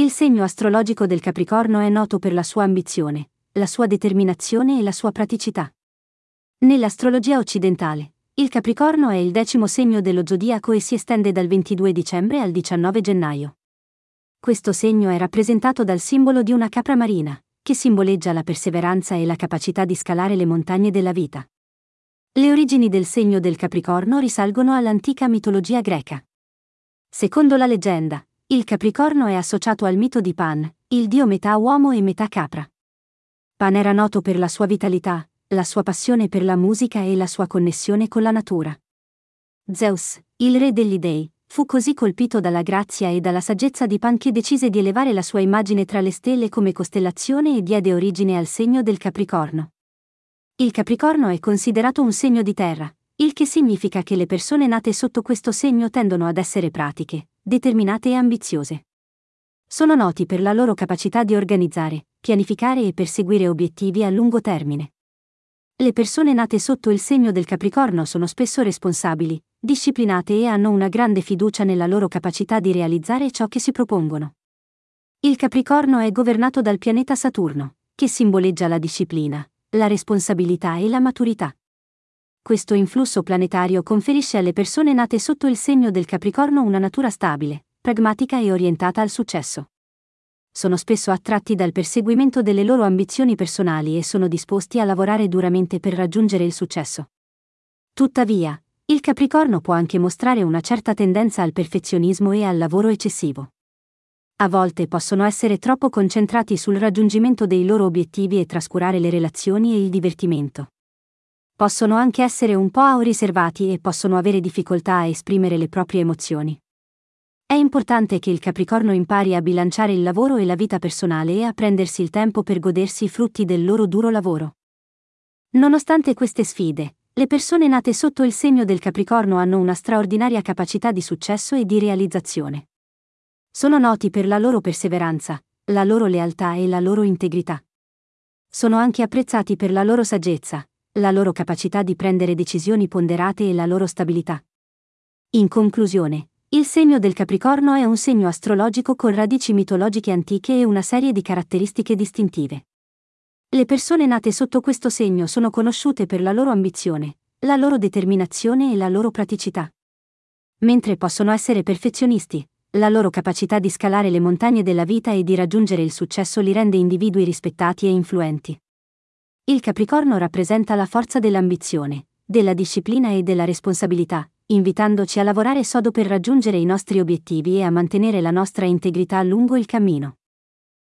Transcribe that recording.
Il segno astrologico del Capricorno è noto per la sua ambizione, la sua determinazione e la sua praticità. Nell'astrologia occidentale, il Capricorno è il decimo segno dello zodiaco e si estende dal 22 dicembre al 19 gennaio. Questo segno è rappresentato dal simbolo di una capra marina, che simboleggia la perseveranza e la capacità di scalare le montagne della vita. Le origini del segno del Capricorno risalgono all'antica mitologia greca. Secondo la leggenda, il Capricorno è associato al mito di Pan, il dio metà uomo e metà capra. Pan era noto per la sua vitalità, la sua passione per la musica e la sua connessione con la natura. Zeus, il re degli dei, fu così colpito dalla grazia e dalla saggezza di Pan che decise di elevare la sua immagine tra le stelle come costellazione e diede origine al segno del Capricorno. Il Capricorno è considerato un segno di terra, il che significa che le persone nate sotto questo segno tendono ad essere pratiche, determinate e ambiziose. Sono noti per la loro capacità di organizzare, pianificare e perseguire obiettivi a lungo termine. Le persone nate sotto il segno del Capricorno sono spesso responsabili, disciplinate e hanno una grande fiducia nella loro capacità di realizzare ciò che si propongono. Il Capricorno è governato dal pianeta Saturno, che simboleggia la disciplina, la responsabilità e la maturità. Questo influsso planetario conferisce alle persone nate sotto il segno del Capricorno una natura stabile, pragmatica e orientata al successo. Sono spesso attratti dal perseguimento delle loro ambizioni personali e sono disposti a lavorare duramente per raggiungere il successo. Tuttavia, il Capricorno può anche mostrare una certa tendenza al perfezionismo e al lavoro eccessivo a volte possono essere troppo concentrati sul raggiungimento dei loro obiettivi e trascurare le relazioni e il divertimento. Possono anche essere un po' riservati e possono avere difficoltà a esprimere le proprie emozioni. È importante che il Capricorno impari a bilanciare il lavoro e la vita personale e a prendersi il tempo per godersi i frutti del loro duro lavoro. Nonostante queste sfide, le persone nate sotto il segno del Capricorno hanno una straordinaria capacità di successo e di realizzazione. Sono noti per la loro perseveranza, la loro lealtà e la loro integrità. Sono anche apprezzati per la loro saggezza, la loro capacità di prendere decisioni ponderate e la loro stabilità. In conclusione, il segno del Capricorno è un segno astrologico con radici mitologiche antiche e una serie di caratteristiche distintive. Le persone nate sotto questo segno sono conosciute per la loro ambizione, la loro determinazione e la loro praticità. Mentre possono essere perfezionisti, la loro capacità di scalare le montagne della vita e di raggiungere il successo li rende individui rispettati e influenti. Il Capricorno rappresenta la forza dell'ambizione, della disciplina e della responsabilità, invitandoci a lavorare sodo per raggiungere i nostri obiettivi e a mantenere la nostra integrità lungo il cammino.